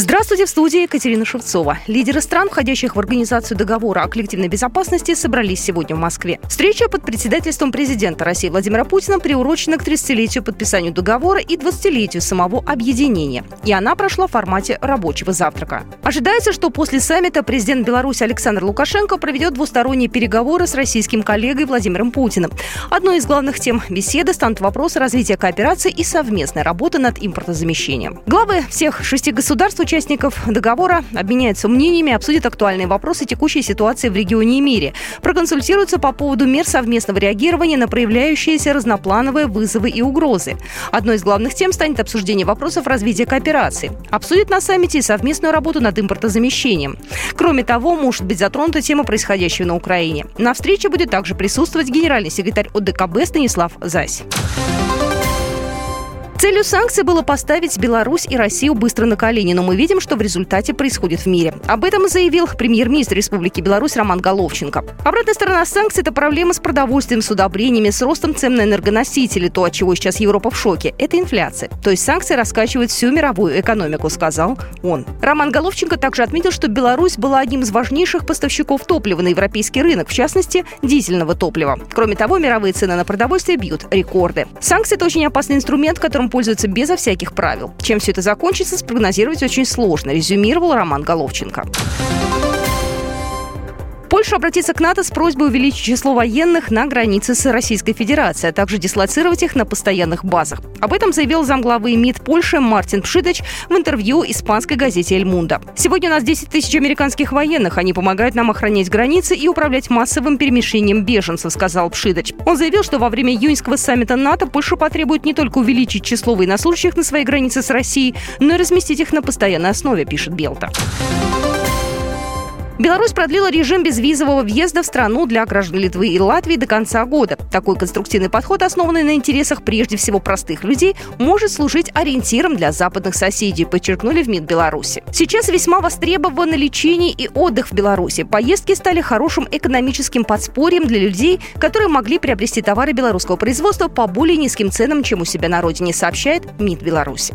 Здравствуйте, в студии Екатерина Шевцова. Лидеры стран, входящих в Организацию договора о коллективной безопасности, собрались сегодня в Москве. Встреча под председательством президента России Владимира Путина приурочена к 30-летию подписанию договора и 20-летию самого объединения. И она прошла в формате рабочего завтрака. Ожидается, что после саммита президент Беларуси Александр Лукашенко проведет двусторонние переговоры с российским коллегой Владимиром Путиным. Одной из главных тем беседы станут вопросы развития кооперации и совместной работы над импортозамещением. Главы всех шести государств участников договора обменяются мнениями, обсудят актуальные вопросы текущей ситуации в регионе и мире, проконсультируются по поводу мер совместного реагирования на проявляющиеся разноплановые вызовы и угрозы. Одной из главных тем станет обсуждение вопросов развития кооперации. Обсудят на саммите и совместную работу над импортозамещением. Кроме того, может быть затронута тема происходящего на Украине. На встрече будет также присутствовать генеральный секретарь ОДКБ Станислав Зась. Целью санкций было поставить Беларусь и Россию быстро на колени, но мы видим, что в результате происходит в мире. Об этом заявил премьер-министр Республики Беларусь Роман Головченко. Обратная сторона санкций – это проблемы с продовольствием, с удобрениями, с ростом цен на энергоносители, то, от чего сейчас Европа в шоке. Это инфляция. То есть санкции раскачивают всю мировую экономику, сказал он. Роман Головченко также отметил, что Беларусь была одним из важнейших поставщиков топлива на европейский рынок, в частности, дизельного топлива. Кроме того, мировые цены на продовольствие бьют рекорды. Санкции – это очень опасный инструмент, которым пользуются безо всяких правил. Чем все это закончится, спрогнозировать очень сложно, резюмировал Роман Головченко. Польша обратится к НАТО с просьбой увеличить число военных на границе с Российской Федерацией, а также дислоцировать их на постоянных базах. Об этом заявил замглавы МИД Польши Мартин Пшидоч в интервью испанской газете «Эль Мунда». «Сегодня у нас 10 тысяч американских военных. Они помогают нам охранять границы и управлять массовым перемещением беженцев», сказал Пшидоч. Он заявил, что во время июньского саммита НАТО Польша потребует не только увеличить число военнослужащих на своей границе с Россией, но и разместить их на постоянной основе, пишет Белта. Беларусь продлила режим безвизового въезда в страну для граждан Литвы и Латвии до конца года. Такой конструктивный подход, основанный на интересах прежде всего простых людей, может служить ориентиром для западных соседей, подчеркнули в МИД Беларуси. Сейчас весьма востребовано лечение и отдых в Беларуси. Поездки стали хорошим экономическим подспорьем для людей, которые могли приобрести товары белорусского производства по более низким ценам, чем у себя на родине, сообщает МИД Беларуси.